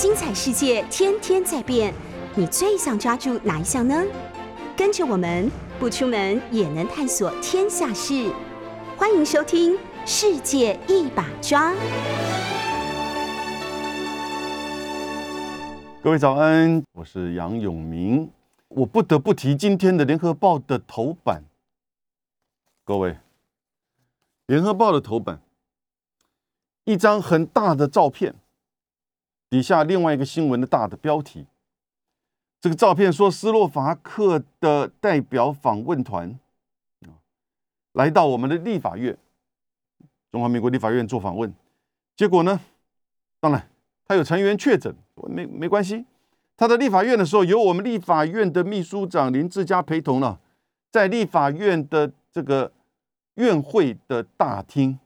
精彩世界天天在变，你最想抓住哪一项呢？跟着我们不出门也能探索天下事，欢迎收听《世界一把抓》。各位早安，我是杨永明。我不得不提今天的《联合报》的头版。各位，《联合报》的头版一张很大的照片，底下另外一个新闻的大的标题。这个照片说，斯洛伐克的代表访问团啊来到我们的立法院，中华民国立法院做访问。结果呢，当然他有成员确诊。没没关系，他在立法院的时候，由我们立法院的秘书长林志嘉陪同了，在立法院的这个院会的大厅，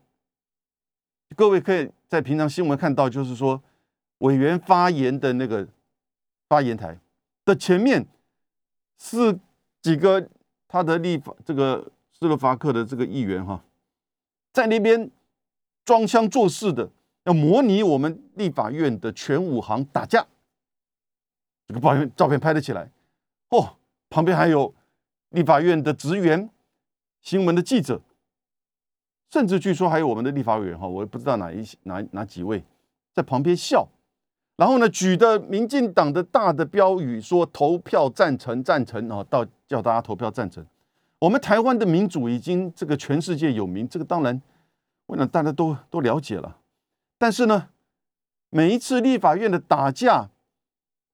各位可以在平常新闻看到，就是说委员发言的那个发言台的前面是几个他的立法这个斯洛伐克的这个议员哈，在那边装腔作势的。要模拟我们立法院的全武行打架，这个照片照片拍得起来哦。旁边还有立法院的职员、新闻的记者，甚至据说还有我们的立法委员哈，我也不知道哪一哪哪几位在旁边笑。然后呢，举的民进党的大的标语说投票赞成赞成啊，到叫大家投票赞成。我们台湾的民主已经这个全世界有名，这个当然我想大家都都了解了。但是呢，每一次立法院的打架，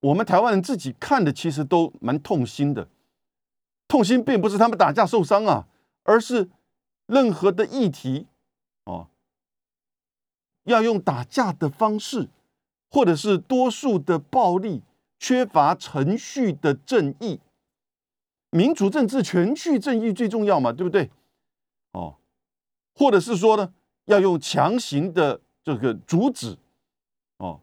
我们台湾人自己看的其实都蛮痛心的。痛心并不是他们打架受伤啊，而是任何的议题哦，要用打架的方式，或者是多数的暴力，缺乏程序的正义。民主政治程序正义最重要嘛，对不对？哦，或者是说呢，要用强行的。这个阻止，哦，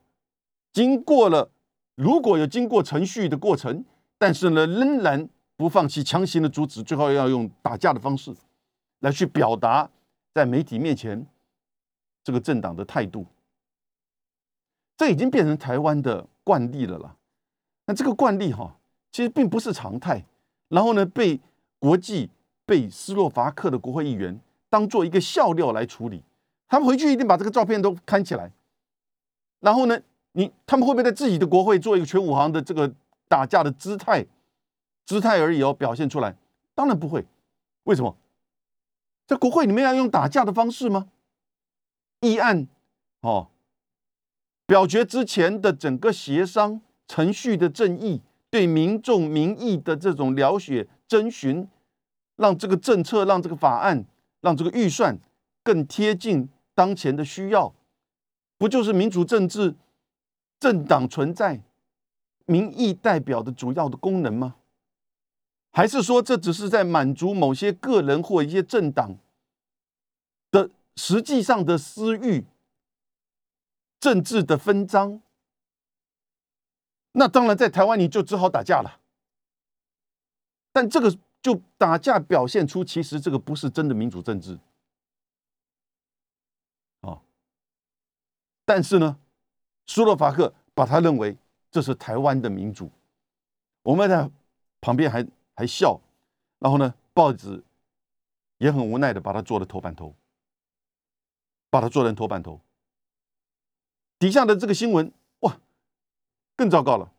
经过了，如果有经过程序的过程，但是呢，仍然不放弃强行的阻止，最后要用打架的方式来去表达在媒体面前这个政党的态度，这已经变成台湾的惯例了啦。那这个惯例哈，其实并不是常态，然后呢，被国际、被斯洛伐克的国会议员当做一个笑料来处理。他们回去一定把这个照片都看起来，然后呢，你他们会不会在自己的国会做一个全武行的这个打架的姿态？姿态而已哦，表现出来？当然不会。为什么？在国会里面要用打架的方式吗？议案哦，表决之前的整个协商程序的正义，对民众民意的这种了解征询，让这个政策，让这个法案，让这个预算更贴近。当前的需要，不就是民主政治、政党存在、民意代表的主要的功能吗？还是说这只是在满足某些个人或一些政党的实际上的私欲、政治的分赃？那当然，在台湾你就只好打架了。但这个就打架表现出，其实这个不是真的民主政治啊。但是呢，斯洛伐克把他认为这是台湾的民主，我们在旁边还还笑，然后呢，报纸也很无奈的把他做了头版头，把他做成头版头。底下的这个新闻哇，更糟糕了。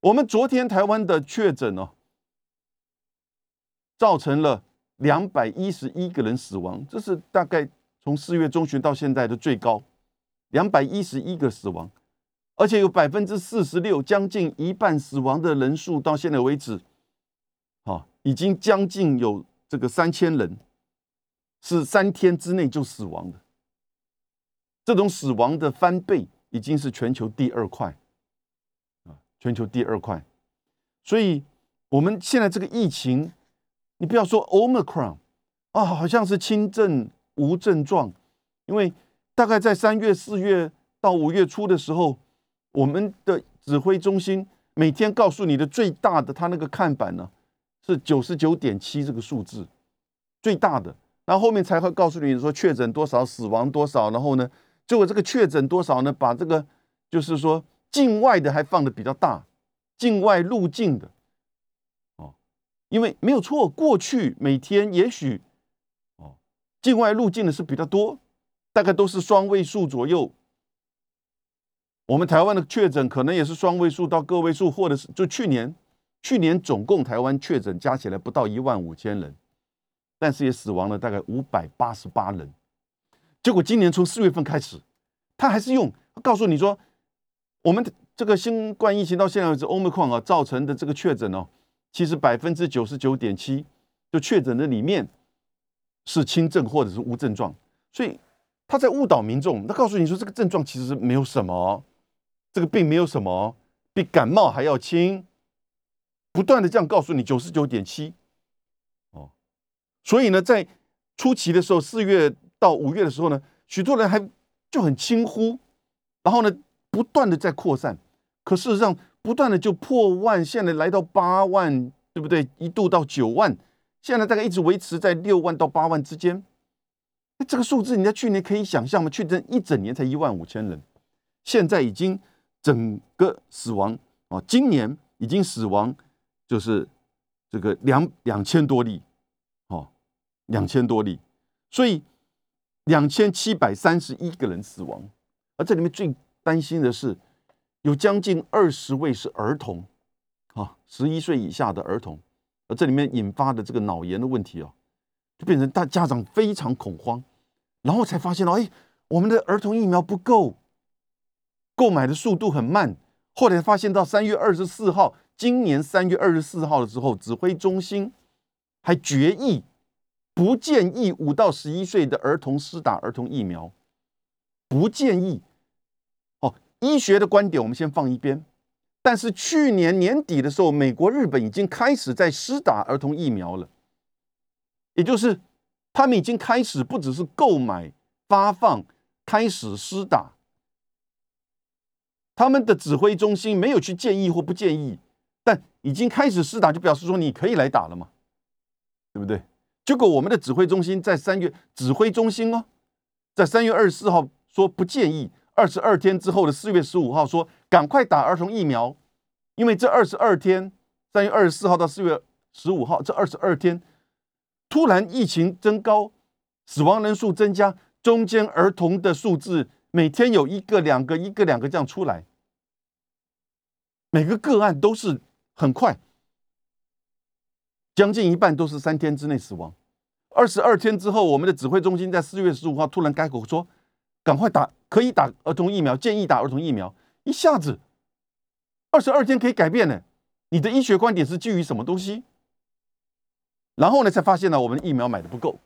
我们昨天台湾的确诊哦，造成了两百一十一个人死亡，这是大概从四月中旬到现在的最高。两百一十一个死亡，而且有百分之四十六，将近一半死亡的人数，到现在为止，好，已经将近有这个三千人，是三天之内就死亡的。这种死亡的翻倍，已经是全球第二快，啊，全球第二快。所以，我们现在这个疫情，你不要说 Omicron 啊，好像是轻症无症状，因为。大概在三月、四月到五月初的时候，我们的指挥中心每天告诉你的最大的，他那个看板呢是九十九点七这个数字，最大的。然后后面才会告诉你说确诊多少、死亡多少。然后呢，结果这个确诊多少呢？把这个就是说境外的还放的比较大，境外入境的，哦，因为没有错，过去每天也许，哦，境外入境的是比较多，大概都是双位数左右。我们台湾的确诊可能也是双位数到个位数，或者是就去年，去年总共台湾确诊加起来不到一万五千人，但是也死亡了大概五百八十八人。结果今年从四月份开始，他还是用告诉你说，我们的这个新冠疫情到现在为止，欧美矿啊造成的这个确诊哦，其实百分之九十九点七就确诊的里面是轻症或者是无症状，所以他在误导民众，他告诉你说这个症状其实是没有什么。这个病没有什么，比感冒还要轻，不断的这样告诉你九十九点七，哦，所以呢，在初期的时候，四月到五月的时候呢，许多人还就很轻忽，然后呢，不断的在扩散，可事实上不断的就破万，现在来到八万，对不对？一度到九万，现在大概一直维持在六万到八万之间。这个数字，你在去年可以想象吗？去年一整年才一万五千人，现在已经。整个死亡啊，今年已经死亡就是这个两两千多例，哦，两千多例，所以两千七百三十一个人死亡，而这里面最担心的是有将近二十位是儿童，啊，十一岁以下的儿童，而这里面引发的这个脑炎的问题哦，就变成大家长非常恐慌，然后才发现到，哎，我们的儿童疫苗不够。购买的速度很慢，后来发现到三月二十四号，今年三月二十四号的时候，指挥中心还决议不建议五到十一岁的儿童施打儿童疫苗，不建议。哦，医学的观点我们先放一边，但是去年年底的时候，美国、日本已经开始在施打儿童疫苗了，也就是他们已经开始不只是购买、发放，开始施打。他们的指挥中心没有去建议或不建议，但已经开始施打，就表示说你可以来打了嘛，对不对？结果我们的指挥中心在三月指挥中心哦，在三月二十四号说不建议，二十二天之后的四月十五号说赶快打儿童疫苗，因为这二十二天，三月二十四号到四月十五号这二十二天，突然疫情增高，死亡人数增加，中间儿童的数字。每天有一个、两个、一个、两个这样出来，每个个案都是很快，将近一半都是三天之内死亡。二十二天之后，我们的指挥中心在四月十五号突然改口说，赶快打，可以打儿童疫苗，建议打儿童疫苗。一下子，二十二天可以改变呢？你的医学观点是基于什么东西？然后呢，才发现呢，我们的疫苗买的不够。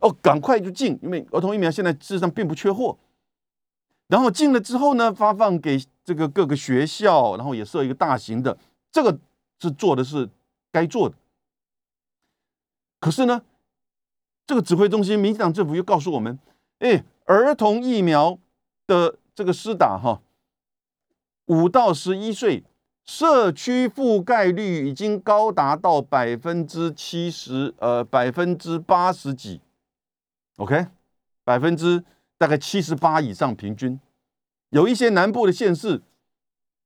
哦，赶快就进，因为儿童疫苗现在事实上并不缺货。然后进了之后呢，发放给这个各个学校，然后也设一个大型的，这个是做的是该做的。可是呢，这个指挥中心，民进党政府又告诉我们，哎，儿童疫苗的这个施打哈，五到十一岁社区覆盖率已经高达到百分之七十，呃，百分之八十几，OK，百分之。大概七十八以上平均，有一些南部的县市，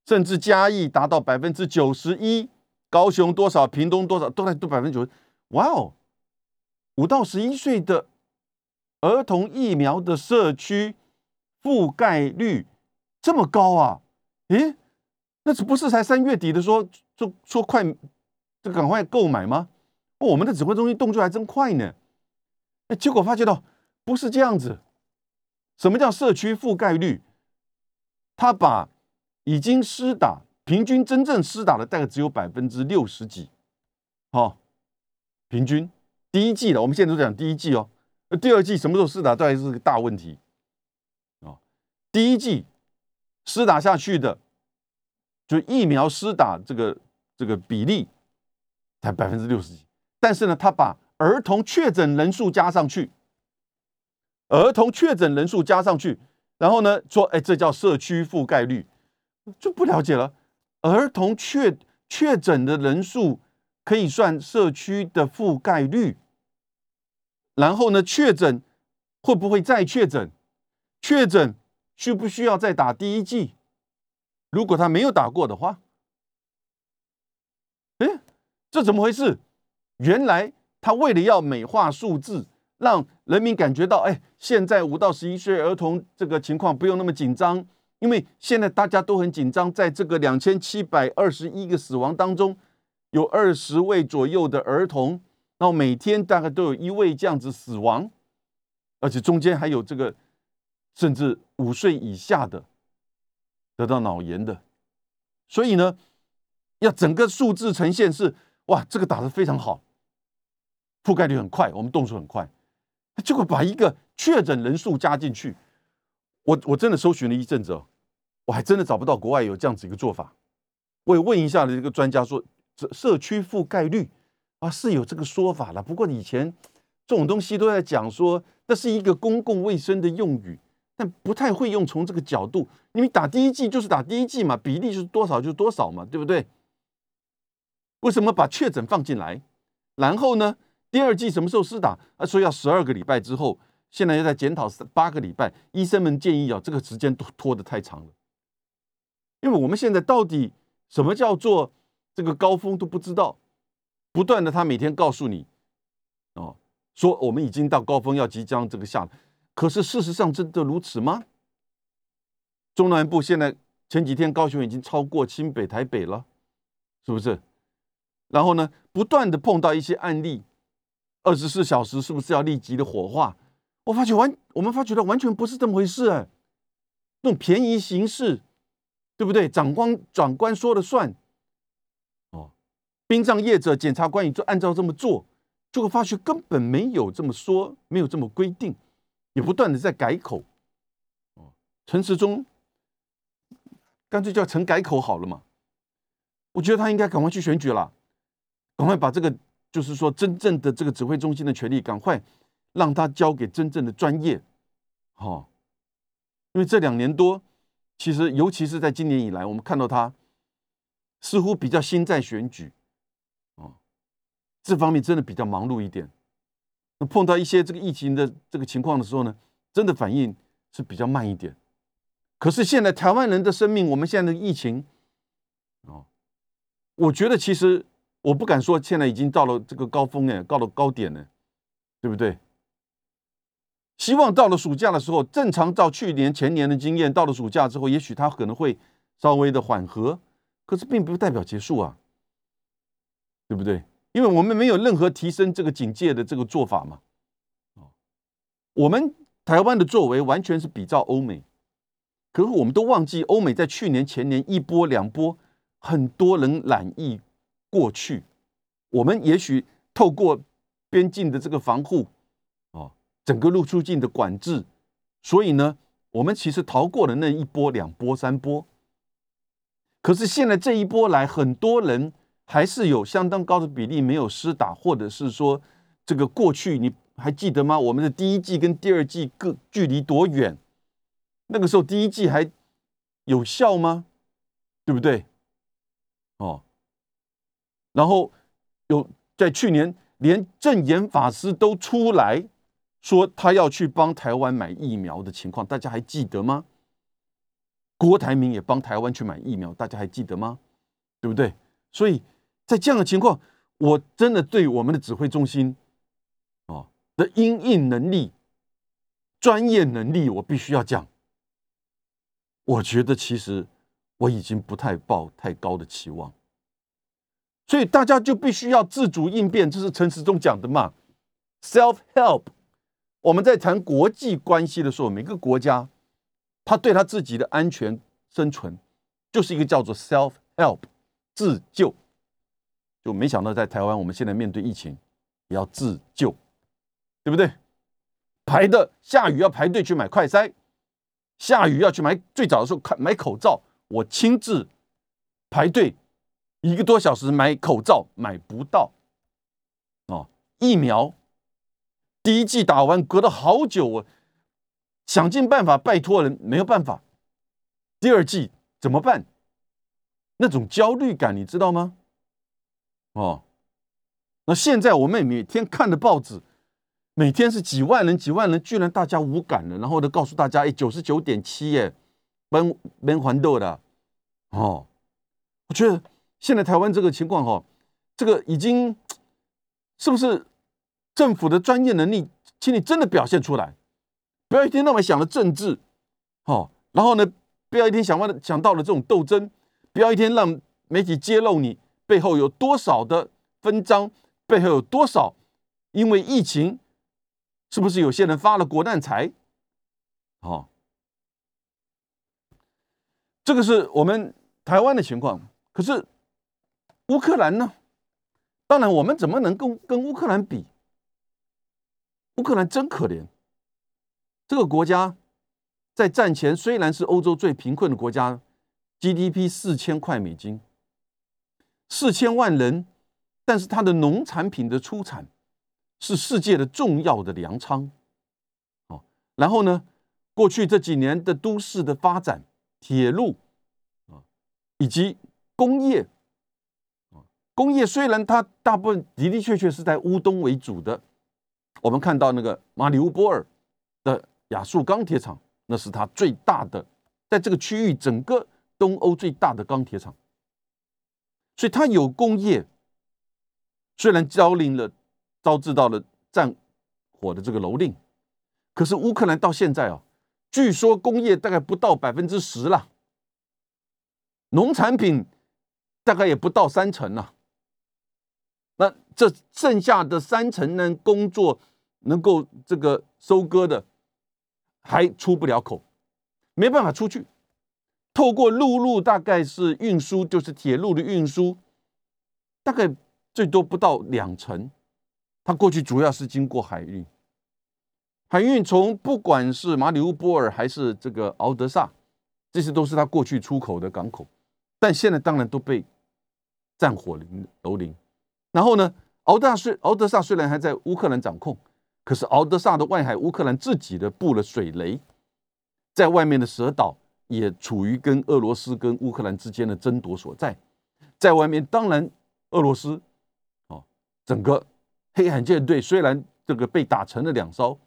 甚至嘉义达到百分之九十一，高雄多少，屏东多少，都在都百分之九十。哇哦，五到十一岁的儿童疫苗的社区覆盖率这么高啊？诶，那这不是才三月底的说说说快，就赶快购买吗？我们的指挥中心动作还真快呢。哎，结果发觉到不是这样子。什么叫社区覆盖率？他把已经施打、平均真正施打的大概只有百分之六十几，好，平均第一季的，我们现在都讲第一季哦。那第二季什么时候施打，大概是个大问题啊。第一季施打下去的，就疫苗施打这个这个比例才百分之六十几，但是呢，他把儿童确诊人数加上去。儿童确诊人数加上去，然后呢说，哎，这叫社区覆盖率，就不了解了。儿童确确诊的人数可以算社区的覆盖率，然后呢，确诊会不会再确诊？确诊需不需要再打第一剂？如果他没有打过的话，哎，这怎么回事？原来他为了要美化数字，让人民感觉到，哎，现在五到十一岁儿童这个情况不用那么紧张，因为现在大家都很紧张，在这个两千七百二十一个死亡当中，有二十位左右的儿童，然后每天大概都有一位这样子死亡，而且中间还有这个甚至五岁以下的得到脑炎的，所以呢，要整个数字呈现是哇，这个打得非常好。覆盖率很快，我们动作很快，结果把一个确诊人数加进去，我我真的搜寻了一阵子哦，我还真的找不到国外有这样子一个做法。我也问一下了这个专家说，这社区覆盖率啊是有这个说法了，不过以前这种东西都在讲说，那是一个公共卫生的用语，但不太会用从这个角度，因为打第一剂就是打第一剂嘛，比例就是多少就是多少嘛，对不对？为什么把确诊放进来，然后呢？第二季什么时候施打？他说要十二个礼拜之后，现在又在检讨八个礼拜。医生们建议啊，这个时间都拖得太长了，因为我们现在到底什么叫做这个高峰都不知道，不断的他每天告诉你，哦，说我们已经到高峰，要即将这个下，可是事实上真的如此吗？中南部现在前几天高雄已经超过新北、台北了，是不是？然后呢，不断的碰到一些案例。二十四小时是不是要立即的火化？我发觉完，我们发觉到完全不是这么回事哎，那种便宜形式，对不对？长官长官说了算，哦，殡葬业者、检察官也就按照这么做，就会发觉根本没有这么说，没有这么规定，也不断的在改口。哦，陈时中干脆叫陈改口好了嘛？我觉得他应该赶快去选举了，赶快把这个。就是说，真正的这个指挥中心的权力，赶快让他交给真正的专业，好，因为这两年多，其实尤其是在今年以来，我们看到他似乎比较心在选举，哦，这方面真的比较忙碌一点。那碰到一些这个疫情的这个情况的时候呢，真的反应是比较慢一点。可是现在台湾人的生命，我们现在的疫情，哦，我觉得其实。我不敢说现在已经到了这个高峰哎，到了高点呢，对不对？希望到了暑假的时候，正常照去年前年的经验，到了暑假之后，也许它可能会稍微的缓和，可是并不代表结束啊，对不对？因为我们没有任何提升这个警戒的这个做法嘛。我们台湾的作为完全是比照欧美，可是我们都忘记欧美在去年前年一波两波，很多人染疫。过去，我们也许透过边境的这个防护，整个入出境的管制，所以呢，我们其实逃过了那一波、两波、三波。可是现在这一波来，很多人还是有相当高的比例没有施打，或者是说，这个过去你还记得吗？我们的第一季跟第二季各距离多远？那个时候第一季还有效吗？对不对？哦。然后有在去年，连正言法师都出来说他要去帮台湾买疫苗的情况，大家还记得吗？郭台铭也帮台湾去买疫苗，大家还记得吗？对不对？所以在这样的情况，我真的对我们的指挥中心哦的应应能力、专业能力，我必须要讲。我觉得其实我已经不太抱太高的期望。所以大家就必须要自主应变，这是陈时中讲的嘛？Self help。我们在谈国际关系的时候，每个国家他对他自己的安全生存，就是一个叫做 self help 自救。就没想到在台湾，我们现在面对疫情也要自救，对不对？排的下雨要排队去买快筛，下雨要去买，最早的时候看买口罩，我亲自排队。一个多小时买口罩买不到，哦，疫苗第一季打完隔了好久，我想尽办法拜托人，没有办法。第二季怎么办？那种焦虑感你知道吗？哦，那现在我们每天看的报纸，每天是几万人几万人，居然大家无感了，然后呢告诉大家，哎，九十九点七耶，闷闷环豆的。哦，我觉得现在台湾这个情况哈，这个已经是不是政府的专业能力，请你真的表现出来，不要一天到晚想着政治，哦，然后呢，不要一天想完了想到了这种斗争，不要一天让媒体揭露你背后有多少的分赃，背后有多少因为疫情，是不是有些人发了国难财，哦。这个是我们台湾的情况，可是乌克兰呢？当然，我们怎么能跟跟乌克兰比？乌克兰真可怜，这个国家在战前虽然是欧洲最贫困的国家，GDP 四千块美金，四千万人，但是它的农产品的出产是世界的重要的粮仓。哦，然后呢，过去这几年的都市的发展。铁路啊，以及工业啊，工业虽然它大部分的的确确是在乌东为主的，我们看到那个马里乌波尔的亚速钢铁厂，那是它最大的，在这个区域整个东欧最大的钢铁厂，所以它有工业，虽然招领了，招致到了战火的这个蹂躏，可是乌克兰到现在啊。据说工业大概不到百分之十了，农产品大概也不到三成了。那这剩下的三成呢？工作能够这个收割的还出不了口，没办法出去。透过陆路大概是运输，就是铁路的运输，大概最多不到两成。它过去主要是经过海运。海运从不管是马里乌波尔还是这个敖德萨，这些都是他过去出口的港口，但现在当然都被战火蹂躏。然后呢，敖德虽敖德萨虽然还在乌克兰掌控，可是敖德萨的外海，乌克兰自己的布了水雷，在外面的蛇岛也处于跟俄罗斯跟乌克兰之间的争夺所在。在外面，当然俄罗斯哦，整个黑海舰队虽然这个被打成了两艘。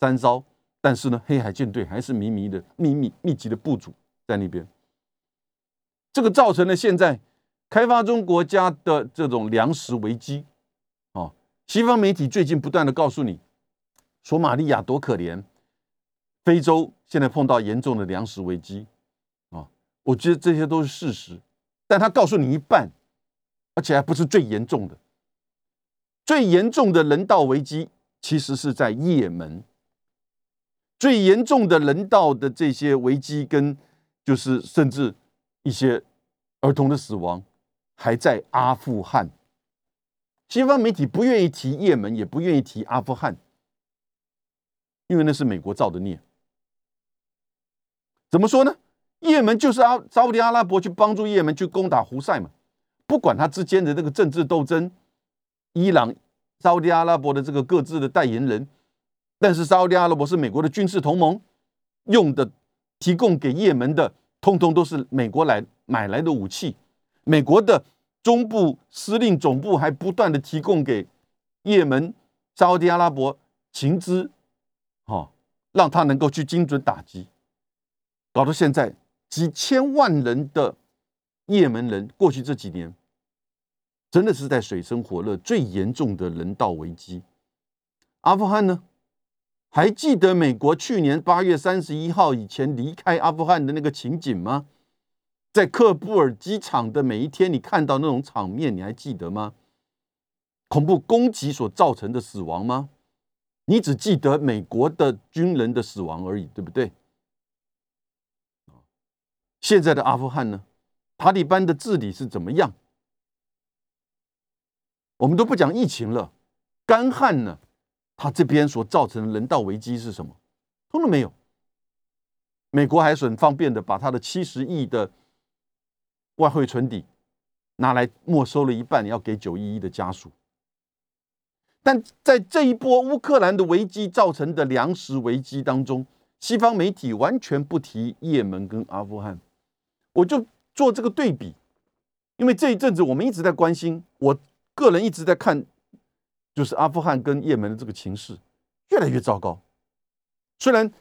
三艘，但是呢，黑海舰队还是迷迷的、秘密、密集的部署在那边。这个造成了现在开发中国家的这种粮食危机。哦，西方媒体最近不断的告诉你，索马利亚多可怜，非洲现在碰到严重的粮食危机。啊，我觉得这些都是事实，但他告诉你一半，而且还不是最严重的。最严重的人道危机其实是在也门。最严重的人道的这些危机，跟就是甚至一些儿童的死亡，还在阿富汗。西方媒体不愿意提也门，也不愿意提阿富汗，因为那是美国造的孽。怎么说呢？也门就是阿沙特阿拉伯去帮助也门去攻打胡塞嘛，不管他之间的那个政治斗争，伊朗、沙特阿拉伯的这个各自的代言人。但是沙特阿拉伯是美国的军事同盟，用的提供给也门的，通通都是美国来买来的武器。美国的中部司令总部还不断的提供给也门沙特阿拉伯情资，哦，让他能够去精准打击。搞到现在几千万人的也门人，过去这几年真的是在水深火热、最严重的人道危机。阿富汗呢？还记得美国去年八月三十一号以前离开阿富汗的那个情景吗？在喀布尔机场的每一天，你看到那种场面，你还记得吗？恐怖攻击所造成的死亡吗？你只记得美国的军人的死亡而已，对不对？现在的阿富汗呢？塔利班的治理是怎么样？我们都不讲疫情了，干旱呢？他这边所造成的人道危机是什么？通了没有。美国还是很方便的，把他的七十亿的外汇存底拿来没收了一半，要给九一一的家属。但在这一波乌克兰的危机造成的粮食危机当中，西方媒体完全不提也门跟阿富汗。我就做这个对比，因为这一阵子我们一直在关心，我个人一直在看。就是阿富汗跟也门的这个情势越来越糟糕。虽然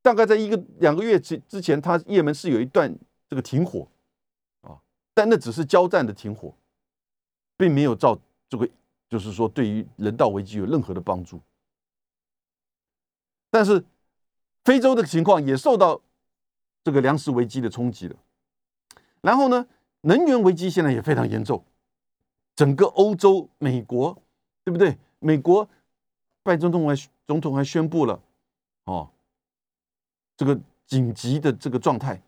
大概在一个两个月之之前，他也门是有一段这个停火，但那只是交战的停火，并没有造这个，就是说对于人道危机有任何的帮助。但是非洲的情况也受到这个粮食危机的冲击了。然后呢，能源危机现在也非常严重，整个欧洲、美国，对不对？美国拜登总统还总统还宣布了，哦，这个紧急的这个状态。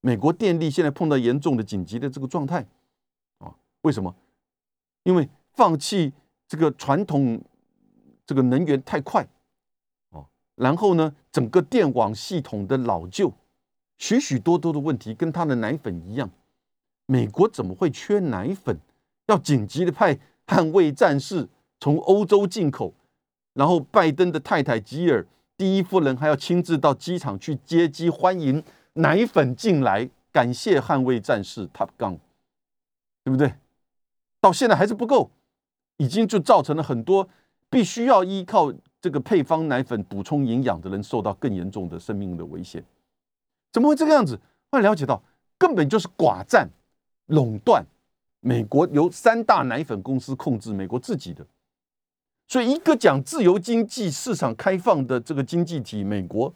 美国电力现在碰到严重的紧急的这个状态，啊，为什么？因为放弃这个传统这个能源太快，哦，然后呢，整个电网系统的老旧，许许多多的问题，跟他的奶粉一样。美国怎么会缺奶粉？要紧急的派捍卫战士从欧洲进口，然后拜登的太太吉尔第一夫人还要亲自到机场去接机欢迎。奶粉进来，感谢捍卫战士 Top Gun，对不对？到现在还是不够，已经就造成了很多必须要依靠这个配方奶粉补充营养的人受到更严重的生命的危险。怎么会这个样子？后来了解到，根本就是寡占、垄断。美国由三大奶粉公司控制，美国自己的。所以，一个讲自由经济、市场开放的这个经济体，美国。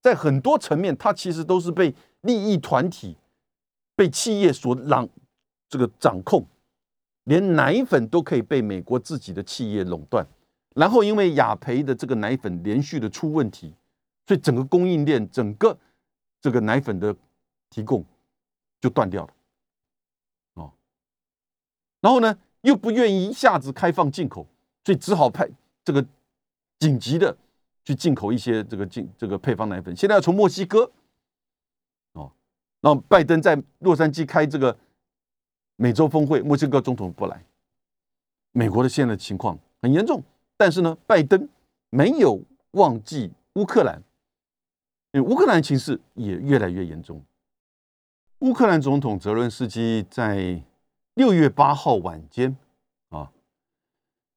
在很多层面，它其实都是被利益团体、被企业所掌这个掌控，连奶粉都可以被美国自己的企业垄断。然后因为雅培的这个奶粉连续的出问题，所以整个供应链、整个这个奶粉的提供就断掉了。哦，然后呢，又不愿意一下子开放进口，所以只好派这个紧急的。去进口一些这个进这个配方奶粉，现在要从墨西哥哦，那拜登在洛杉矶开这个美洲峰会，墨西哥总统不来，美国的现在情况很严重，但是呢，拜登没有忘记乌克兰，因为乌克兰情势也越来越严重。乌克兰总统泽伦斯基在六月八号晚间啊，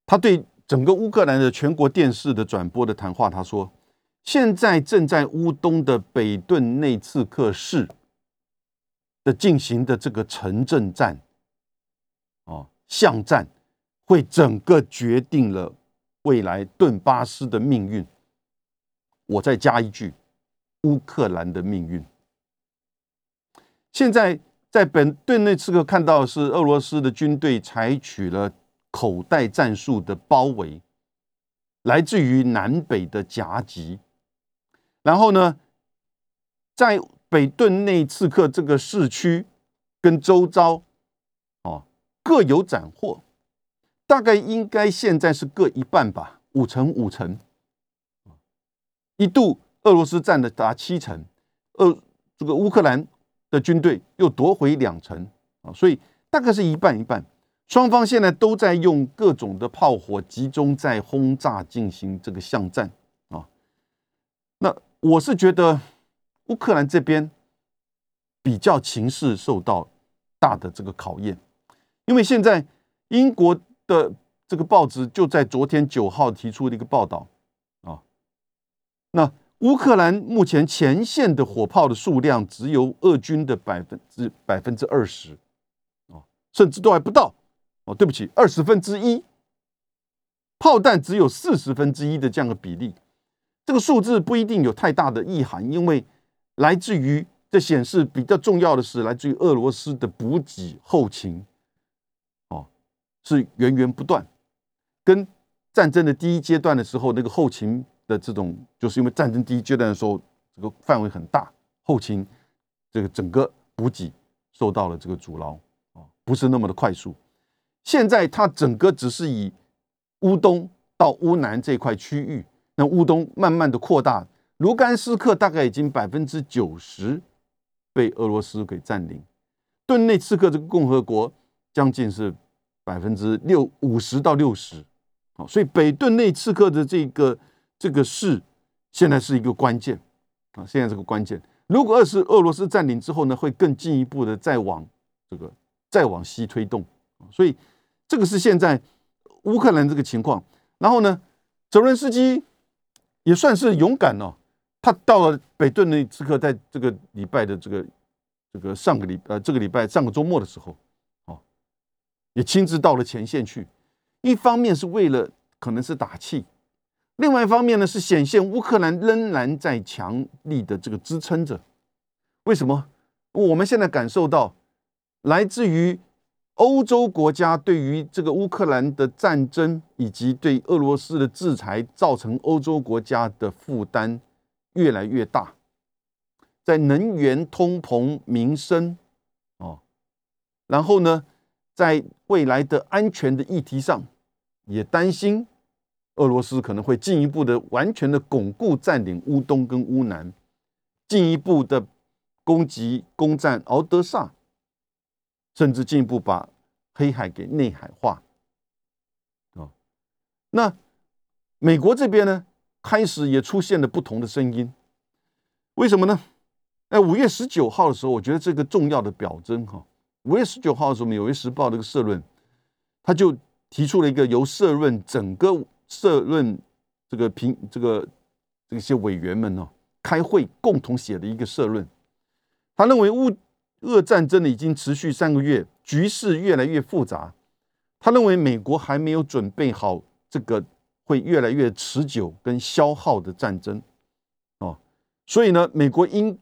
他对。整个乌克兰的全国电视的转播的谈话，他说：“现在正在乌东的北顿内茨克市的进行的这个城镇战，哦，巷战，会整个决定了未来顿巴斯的命运。我再加一句，乌克兰的命运。现在在本顿内茨克看到是俄罗斯的军队采取了。”口袋战术的包围，来自于南北的夹击，然后呢，在北顿内刺客这个市区跟周遭，哦，各有斩获，大概应该现在是各一半吧，五成五成。一度俄罗斯占了达七成，俄这个乌克兰的军队又夺回两成啊，所以大概是一半一半。双方现在都在用各种的炮火集中在轰炸进行这个巷战啊。那我是觉得乌克兰这边比较情势受到大的这个考验，因为现在英国的这个报纸就在昨天九号提出了一个报道啊。那乌克兰目前前线的火炮的数量只有俄军的百分之百分之二十啊，甚至都还不到。哦，对不起，二十分之一炮弹只有四十分之一的这样的比例，这个数字不一定有太大的意涵，因为来自于这显示比较重要的是来自于俄罗斯的补给后勤，哦，是源源不断，跟战争的第一阶段的时候那个后勤的这种，就是因为战争第一阶段的时候这个范围很大，后勤这个整个补给受到了这个阻挠，哦，不是那么的快速。现在它整个只是以乌东到乌南这块区域，那乌东慢慢的扩大，卢甘斯克大概已经百分之九十被俄罗斯给占领，顿内茨克这个共和国将近是百分之六五十到六十，好，所以北顿内茨克的这个这个市现在是一个关键啊，现在这个关键，如果二是俄罗斯占领之后呢，会更进一步的再往这个再往西推动，所以。这个是现在乌克兰这个情况，然后呢，泽伦斯基也算是勇敢哦，他到了北顿内茨克，在这个礼拜的这个这个上个礼呃这个礼拜上个周末的时候，哦，也亲自到了前线去。一方面是为了可能是打气，另外一方面呢是显现乌克兰仍然在强力的这个支撑着。为什么？我们现在感受到来自于欧洲国家对于这个乌克兰的战争以及对俄罗斯的制裁，造成欧洲国家的负担越来越大。在能源、通膨、民生，哦，然后呢，在未来的安全的议题上，也担心俄罗斯可能会进一步的完全的巩固占领乌东跟乌南，进一步的攻击攻占敖德萨，甚至进一步把黑海给内海化，啊，那美国这边呢，开始也出现了不同的声音，为什么呢？哎，五月十九号的时候，我觉得这个重要的表征哈。五月十九号的时候，《纽约时报》这个社论，他就提出了一个由社论整个社论这个评这个这些委员们呢开会共同写的一个社论。他认为乌俄战争呢已经持续三个月，局势越来越复杂。他认为美国还没有准备好这个会越来越持久跟消耗的战争哦，所以呢，美国应。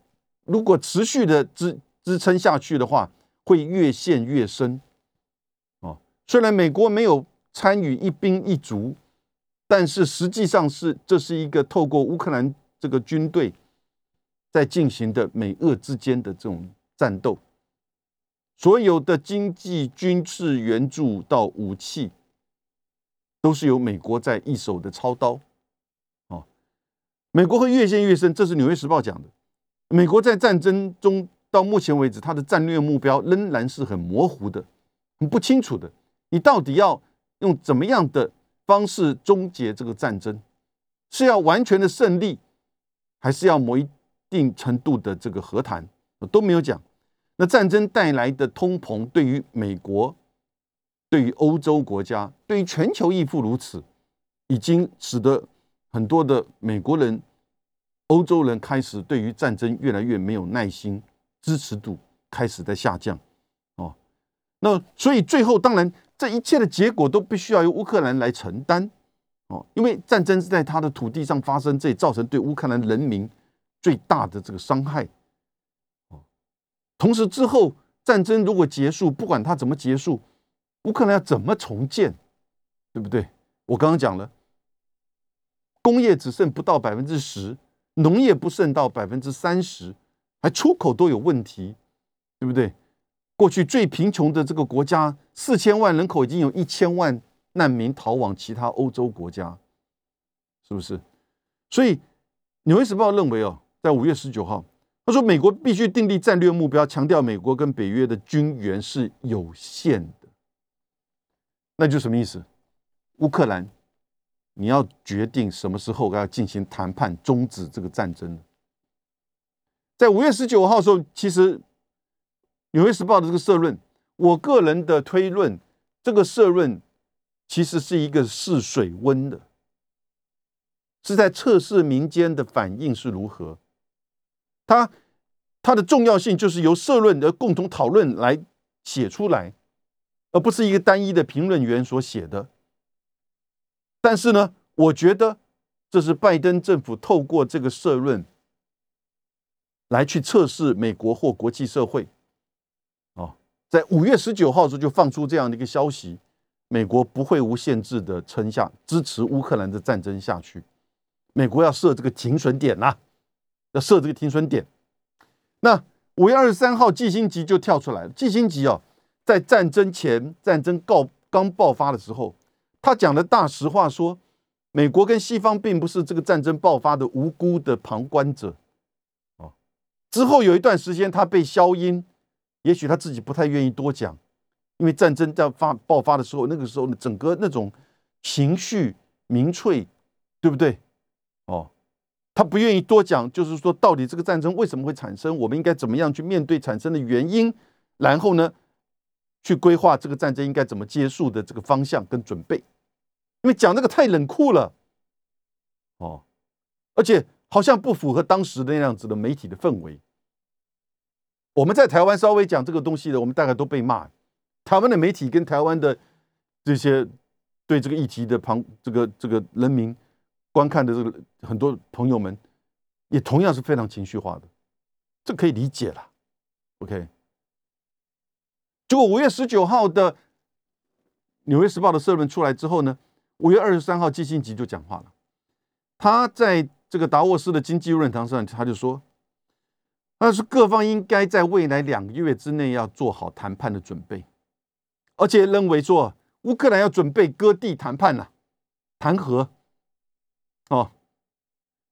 如果持续的支支撑下去的话，会越陷越深。哦，虽然美国没有参与一兵一卒，但是实际上是这是一个透过乌克兰这个军队在进行的美俄之间的这种战斗。所有的经济、军事援助到武器，都是由美国在一手的操刀。哦，美国会越陷越深，这是《纽约时报》讲的。美国在战争中到目前为止，它的战略目标仍然是很模糊的、很不清楚的。你到底要用怎么样的方式终结这个战争？是要完全的胜利，还是要某一定程度的这个和谈？我都没有讲。那战争带来的通膨，对于美国、对于欧洲国家、对于全球亦复如此，已经使得很多的美国人。欧洲人开始对于战争越来越没有耐心，支持度开始在下降，哦，那所以最后当然这一切的结果都必须要由乌克兰来承担，哦，因为战争是在他的土地上发生，这也造成对乌克兰人民最大的这个伤害，同时之后战争如果结束，不管它怎么结束，乌克兰要怎么重建，对不对？我刚刚讲了，工业只剩不到百分之十。农业不剩到百分之三十，还出口都有问题，对不对？过去最贫穷的这个国家，四千万人口已经有一千万难民逃往其他欧洲国家，是不是？所以《纽约时报》认为哦，在五月十九号，他说美国必须订立战略目标，强调美国跟北约的军援是有限的。那就什么意思？乌克兰。你要决定什么时候要进行谈判，终止这个战争。在五月十九号的时候，其实《纽约时报》的这个社论，我个人的推论，这个社论其实是一个试水温的，是在测试民间的反应是如何。它它的重要性就是由社论的共同讨论来写出来，而不是一个单一的评论员所写的。但是呢，我觉得这是拜登政府透过这个社论来去测试美国或国际社会。哦，在五月十九号的时候就放出这样的一个消息：美国不会无限制的撑下支持乌克兰的战争下去，美国要设这个停损点呐，要设这个停损点。那五月二十三号，季星吉就跳出来了。季星吉哦，在战争前，战争告刚爆发的时候。他讲的大实话说，美国跟西方并不是这个战争爆发的无辜的旁观者，哦，之后有一段时间他被消音，也许他自己不太愿意多讲，因为战争在发爆发的时候，那个时候呢，整个那种情绪民粹，对不对？他不愿意多讲，就是说到底这个战争为什么会产生，我们应该怎么样去面对产生的原因，然后呢？去规划这个战争应该怎么结束的这个方向跟准备，因为讲那个太冷酷了，哦，而且好像不符合当时的那样子的媒体的氛围。我们在台湾稍微讲这个东西的，我们大概都被骂。台湾的媒体跟台湾的这些对这个议题的旁这个这个人民观看的这个很多朋友们，也同样是非常情绪化的，这可以理解了。OK，结果五月十九号的《纽约时报》的社论出来之后呢，五月二十三号基辛格就讲话了。他在这个达沃斯的经济论坛上，他就说，他说各方应该在未来两个月之内要做好谈判的准备，而且认为说乌克兰要准备割地谈判了，谈和。哦，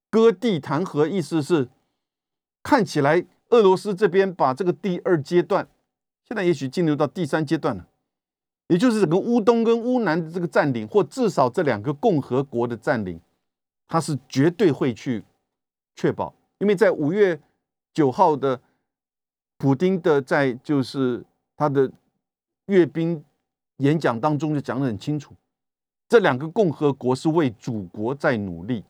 割地谈和意思是看起来。俄罗斯这边把这个第二阶段，现在也许进入到第三阶段了，也就是整个乌东跟乌南的这个占领，或至少这两个共和国的占领，他是绝对会去确保，因为在五月九号的普京的在就是他的阅兵演讲当中就讲得很清楚，这两个共和国是为祖国在努力。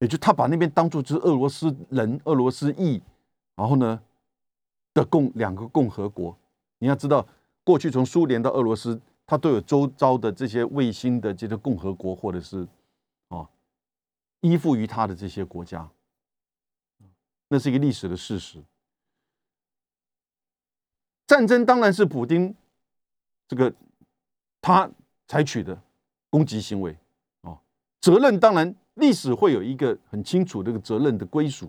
也就他把那边当做就是俄罗斯人、俄罗斯裔，然后呢的共两个共和国。你要知道，过去从苏联到俄罗斯，它都有周遭的这些卫星的这些共和国，或者是啊依附于它的这些国家，那是一个历史的事实。战争当然是普京这个他采取的攻击行为啊，责任当然。历史会有一个很清楚这个责任的归属，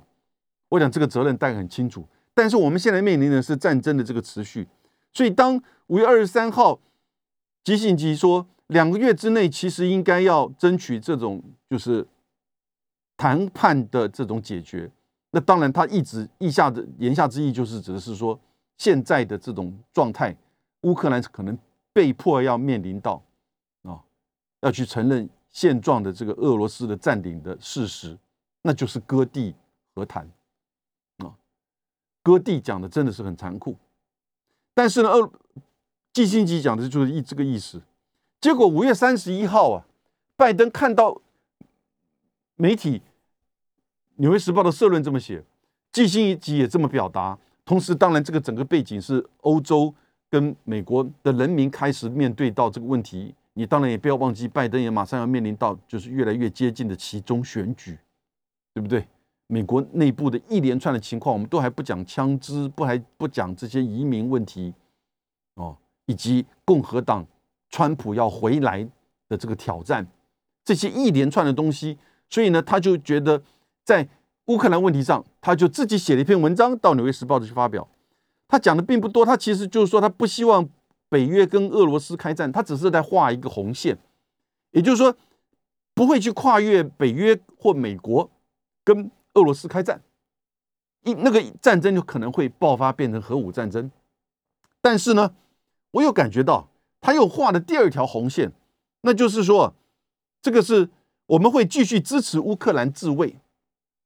我想这个责任大概很清楚。但是我们现在面临的是战争的这个持续，所以当五月二十三号，吉信吉说两个月之内其实应该要争取这种就是谈判的这种解决，那当然他一直意下的言下之意就是指的是说现在的这种状态，乌克兰可能被迫要面临到，要去承认。现状的这个俄罗斯的占领的事实，那就是割地和谈啊，割地讲的真的是很残酷，但是呢，俄季辛吉讲的就是一这个意思。结果五月三十一号啊，拜登看到媒体《纽约时报》的社论这么写，季辛吉也这么表达，同时当然这个整个背景是欧洲跟美国的人民开始面对到这个问题。你当然也不要忘记，拜登也马上要面临到就是越来越接近的其中选举，对不对？美国内部的一连串的情况，我们都还不讲枪支，不还不讲这些移民问题，哦，以及共和党川普要回来的这个挑战，这些一连串的东西，所以呢，他就觉得在乌克兰问题上，他就自己写了一篇文章到《纽约时报》去发表，他讲的并不多，他其实就是说他不希望。北约跟俄罗斯开战，他只是在画一个红线，也就是说不会去跨越北约或美国跟俄罗斯开战，一那个战争就可能会爆发变成核武战争。但是呢，我又感觉到他又画了第二条红线，那就是说这个是我们会继续支持乌克兰自卫，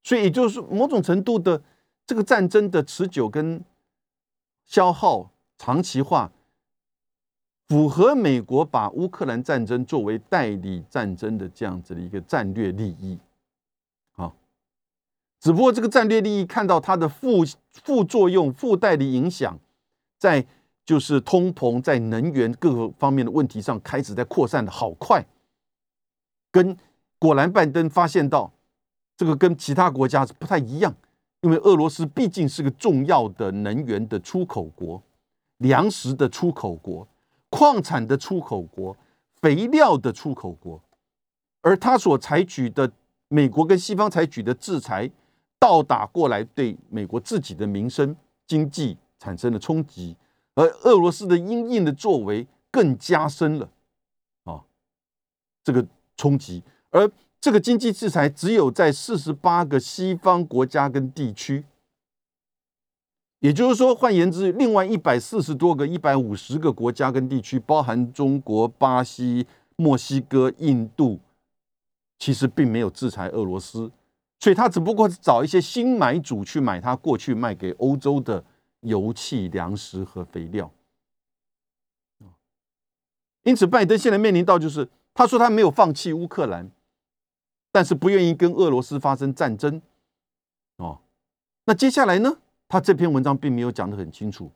所以也就是某种程度的这个战争的持久跟消耗长期化。符合美国把乌克兰战争作为代理战争的这样子的一个战略利益，啊，只不过这个战略利益看到它的副副作用、附带的影响，在就是通膨、在能源各个方面的问题上开始在扩散的好快，跟果然拜登发现到这个跟其他国家是不太一样，因为俄罗斯毕竟是个重要的能源的出口国、粮食的出口国。矿产的出口国，肥料的出口国，而他所采取的美国跟西方采取的制裁，倒打过来对美国自己的民生经济产生了冲击，而俄罗斯的阴硬的作为更加深了啊这个冲击，而这个经济制裁只有在四十八个西方国家跟地区。也就是说，换言之，另外一百四十多个、一百五十个国家跟地区，包含中国、巴西、墨西哥、印度，其实并没有制裁俄罗斯，所以他只不过是找一些新买主去买他过去卖给欧洲的油气、粮食和肥料。因此，拜登现在面临到就是，他说他没有放弃乌克兰，但是不愿意跟俄罗斯发生战争。哦，那接下来呢？他这篇文章并没有讲得很清楚。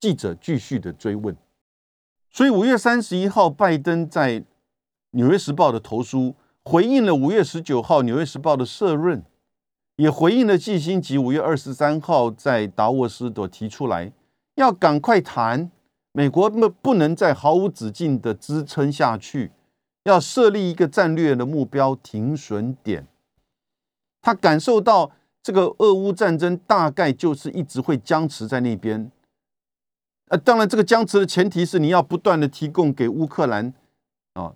记者继续的追问，所以五月三十一号，拜登在《纽约时报》的投书回应了五月十九号《纽约时报》的社论，也回应了季新吉五月二十三号在达沃斯所提出来，要赶快谈美国不不能再毫无止境的支撑下去，要设立一个战略的目标停损点。他感受到这个俄乌战争大概就是一直会僵持在那边。呃，当然，这个僵持的前提是你要不断的提供给乌克兰啊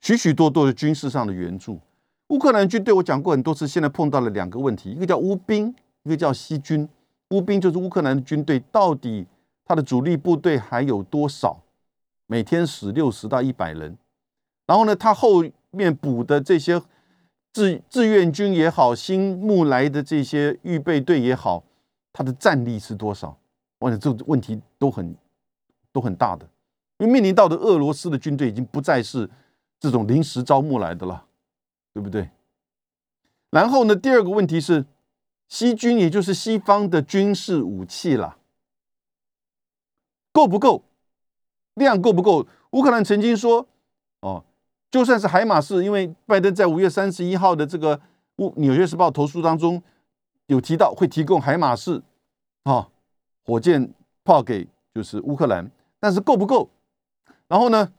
许许多多的军事上的援助。乌克兰军队我讲过很多次，现在碰到了两个问题，一个叫乌兵，一个叫西军。乌兵就是乌克兰的军队，到底他的主力部队还有多少？每天死六十到一百人。然后呢，他后面补的这些志志愿军也好，新募来的这些预备队也好，他的战力是多少？我想这问题都很都很大的，因为面临到的俄罗斯的军队已经不再是这种临时招募来的了，对不对？然后呢，第二个问题是西军，也就是西方的军事武器了，够不够？量够不够？乌克兰曾经说，就算是海马士，因为拜登在五月三十一号的这个《乌纽约时报》投诉当中有提到会提供海马式，啊。火箭炮给就是乌克兰，但是够不够？然后呢，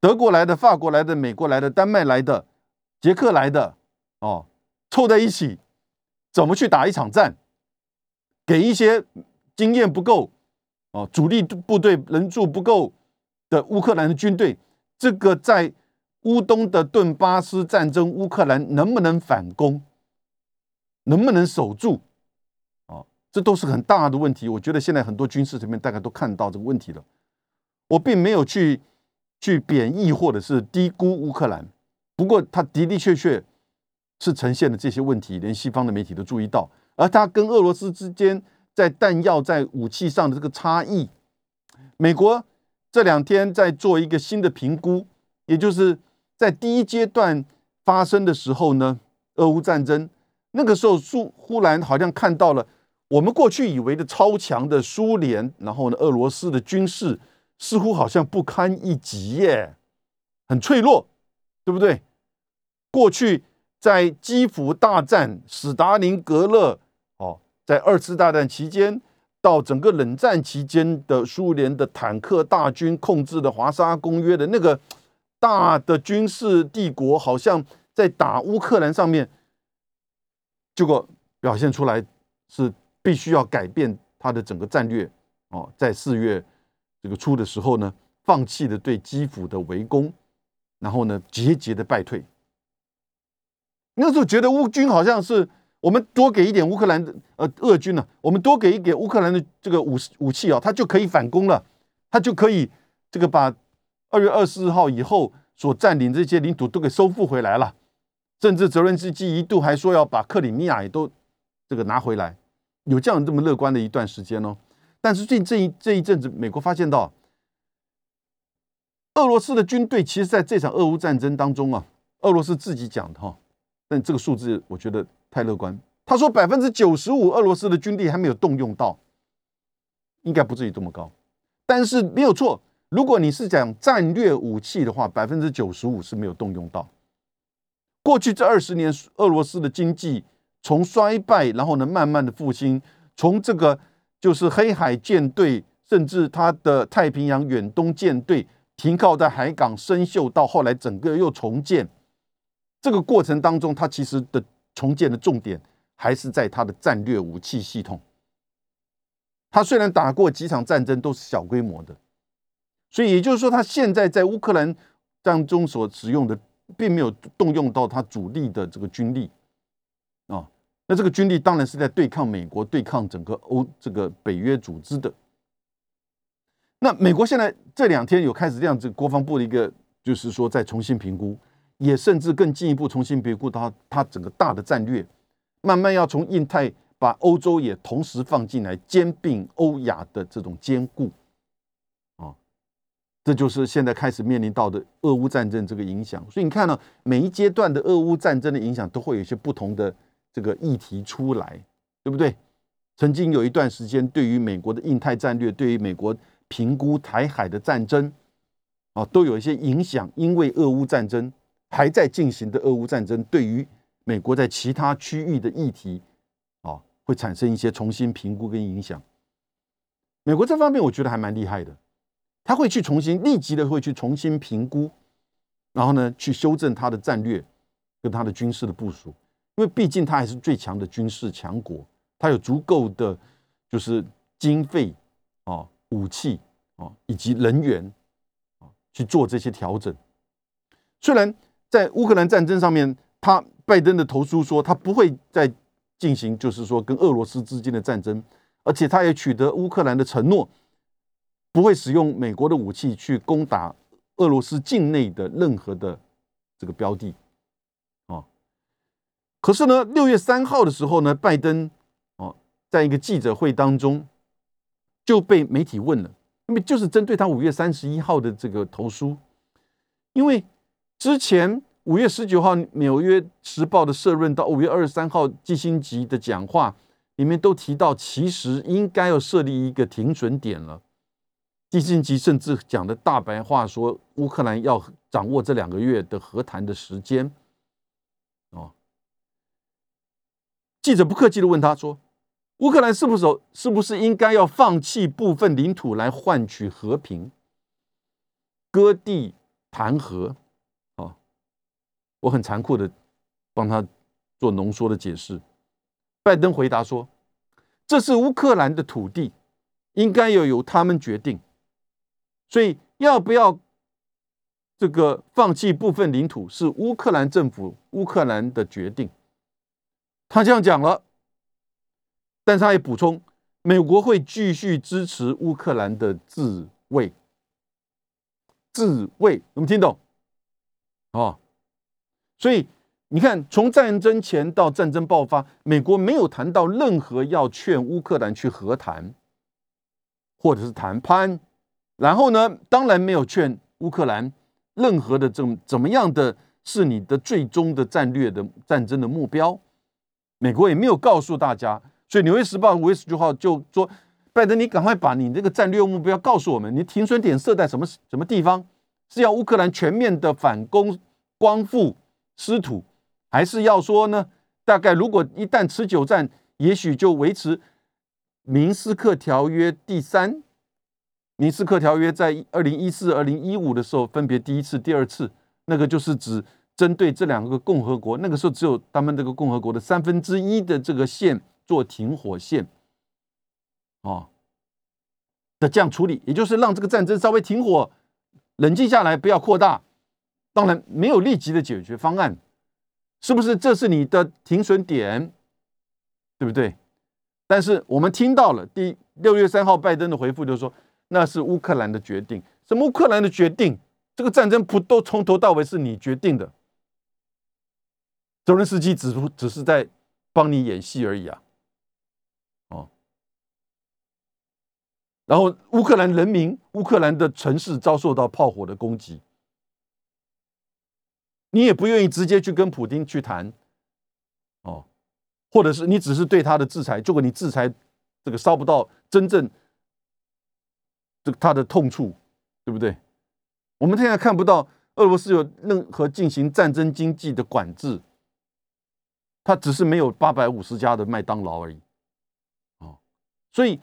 德国来的、法国来的、美国来的、丹麦来的、捷克来的，哦，凑在一起，怎么去打一场战？给一些经验不够，哦，主力部队人数不够的乌克兰的军队，这个在乌东的顿巴斯战争，乌克兰能不能反攻？能不能守住？啊这都是很大的问题。我觉得现在很多军事层面大概都看到这个问题了。我并没有去去贬义或者是低估乌克兰，不过他的的确确是呈现了这些问题，连西方的媒体都注意到。而他跟俄罗斯之间在弹药、在武器上的这个差异，美国这两天在做一个新的评估，也就是在第一阶段发生的时候呢，俄乌战争那个时候，苏忽然好像看到了。我们过去以为的超强的苏联，然后呢，俄罗斯的军事似乎好像不堪一击耶，很脆弱，对不对？过去在基辅大战、史达林格勒，哦，在二次大战期间到整个冷战期间的苏联的坦克大军控制的华沙公约的那个大的军事帝国，好像在打乌克兰上面，结果表现出来是。必须要改变他的整个战略哦，在四月这个初的时候呢，放弃了对基辅的围攻，然后呢节节的败退。那时候觉得乌军好像是我们多给一点乌克兰的呃俄军呢，我们多给一点乌克兰的这个武武器啊，他就可以反攻了，他就可以这个把二月二十四号以后所占领这些领土都给收复回来了，甚至泽连斯基一度还说要把克里米亚也都这个拿回来。有这样这么乐观的一段时间哦，但是最近这一这一阵子，美国发现到，俄罗斯的军队其实在这场俄乌战争当中啊，俄罗斯自己讲的哈，但这个数字我觉得太乐观。他说百分之九十五俄罗斯的军力还没有动用到，应该不至于这么高，但是没有错。如果你是讲战略武器的话，百分之九十五是没有动用到。过去这二十年，俄罗斯的经济。从衰败，然后呢，慢慢的复兴。从这个就是黑海舰队，甚至它的太平洋远东舰队停靠在海港生锈，到后来整个又重建。这个过程当中，它其实的重建的重点还是在它的战略武器系统。它虽然打过几场战争，都是小规模的，所以也就是说，他现在在乌克兰当中所使用的，并没有动用到他主力的这个军力。啊，那这个军力当然是在对抗美国、对抗整个欧这个北约组织的。那美国现在这两天有开始这样子，国防部的一个就是说在重新评估，也甚至更进一步重新评估它它整个大的战略，慢慢要从印太把欧洲也同时放进来，兼并欧亚的这种兼顾。这就是现在开始面临到的俄乌战争这个影响。所以你看呢，每一阶段的俄乌战争的影响都会有一些不同的。这个议题出来，对不对？曾经有一段时间，对于美国的印太战略，对于美国评估台海的战争，啊，都有一些影响。因为俄乌战争还在进行的俄乌战争，对于美国在其他区域的议题，啊，会产生一些重新评估跟影响。美国这方面，我觉得还蛮厉害的，他会去重新立即的会去重新评估，然后呢，去修正他的战略跟他的军事的部署。因为毕竟他还是最强的军事强国，他有足够的就是经费啊、武器啊以及人员啊去做这些调整。虽然在乌克兰战争上面，他拜登的投书说他不会再进行，就是说跟俄罗斯之间的战争，而且他也取得乌克兰的承诺，不会使用美国的武器去攻打俄罗斯境内的任何的这个标的。可是呢，六月三号的时候呢，拜登哦，在一个记者会当中就被媒体问了，那么就是针对他五月三十一号的这个投书，因为之前五月十九号《纽约时报》的社论到五月二十三号基辛吉的讲话里面都提到，其实应该要设立一个停损点了。基辛吉甚至讲的大白话说，乌克兰要掌握这两个月的和谈的时间。哦记者不客气的问他说：“乌克兰是不是是不是应该要放弃部分领土来换取和平，割地谈和？”啊，我很残酷的帮他做浓缩的解释。拜登回答说：“这是乌克兰的土地，应该要由他们决定。所以要不要这个放弃部分领土，是乌克兰政府乌克兰的决定。”他这样讲了，但是他也补充，美国会继续支持乌克兰的自卫。自卫，有没有听懂？哦，所以你看，从战争前到战争爆发，美国没有谈到任何要劝乌克兰去和谈，或者是谈判。然后呢，当然没有劝乌克兰任何的这种怎么样的是你的最终的战略的战争的目标。美国也没有告诉大家，所以《纽约时报》五月十九号就说：“拜登，你赶快把你这个战略目标告诉我们，你停损点设在什么什么地方？是要乌克兰全面的反攻、光复失土，还是要说呢？大概如果一旦持久战，也许就维持明斯克条约第三。明斯克条约在二零一四、二零一五的时候分别第一次、第二次，那个就是指。”针对这两个共和国，那个时候只有他们这个共和国的三分之一的这个线做停火线，哦，的这样处理，也就是让这个战争稍微停火、冷静下来，不要扩大。当然没有立即的解决方案，是不是？这是你的停损点，对不对？但是我们听到了第六月三号拜登的回复，就是说那是乌克兰的决定。什么乌克兰的决定？这个战争不都从头到尾是你决定的？泽连斯基只只是在帮你演戏而已啊，哦，然后乌克兰人民、乌克兰的城市遭受到炮火的攻击，你也不愿意直接去跟普京去谈，哦，或者是你只是对他的制裁，结果你制裁这个烧不到真正这个他的痛处，对不对？我们现在看不到俄罗斯有任何进行战争经济的管制。他只是没有八百五十家的麦当劳而已，哦，所以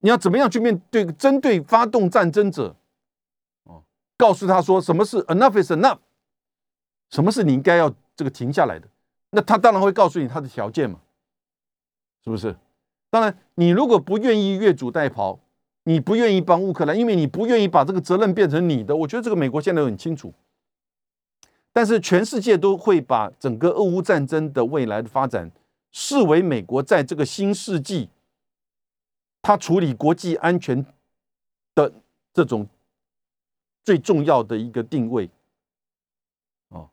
你要怎么样去面对针对发动战争者，哦，告诉他说什么是 enough is enough，什么是你应该要这个停下来的，那他当然会告诉你他的条件嘛，是不是？当然，你如果不愿意越俎代庖，你不愿意帮乌克兰，因为你不愿意把这个责任变成你的，我觉得这个美国现在很清楚。但是全世界都会把整个俄乌战争的未来的发展视为美国在这个新世纪，他处理国际安全的这种最重要的一个定位，哦，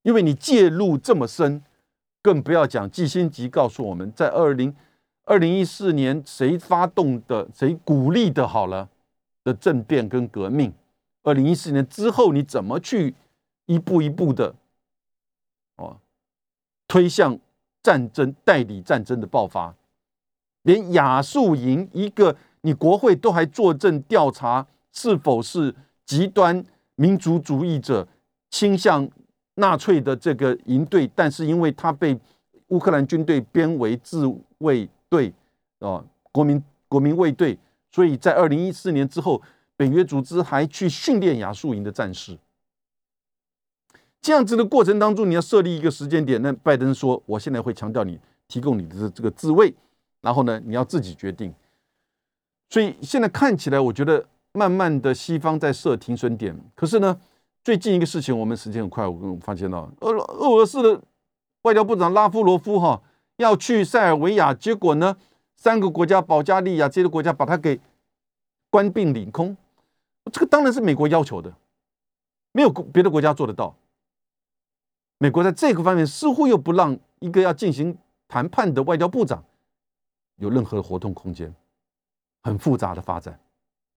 因为你介入这么深，更不要讲季新吉告诉我们在二零二零一四年谁发动的，谁鼓励的，好了的政变跟革命，二零一四年之后你怎么去？一步一步的，哦，推向战争，代理战争的爆发，连亚速营一个你国会都还作证调查是否是极端民族主义者倾向纳粹的这个营队，但是因为他被乌克兰军队编为自卫队啊，国民国民卫队，所以在二零一四年之后，北约组织还去训练亚速营的战士。这样子的过程当中，你要设立一个时间点。那拜登说，我现在会强调你提供你的这个自卫，然后呢，你要自己决定。所以现在看起来，我觉得慢慢的西方在设停损点。可是呢，最近一个事情，我们时间很快，我我发现到俄俄罗斯的外交部长拉夫罗夫哈要去塞尔维亚，结果呢，三个国家保加利亚这些国家把它给关并领空。这个当然是美国要求的，没有别的国家做得到。美国在这个方面似乎又不让一个要进行谈判的外交部长有任何的活动空间，很复杂的发展。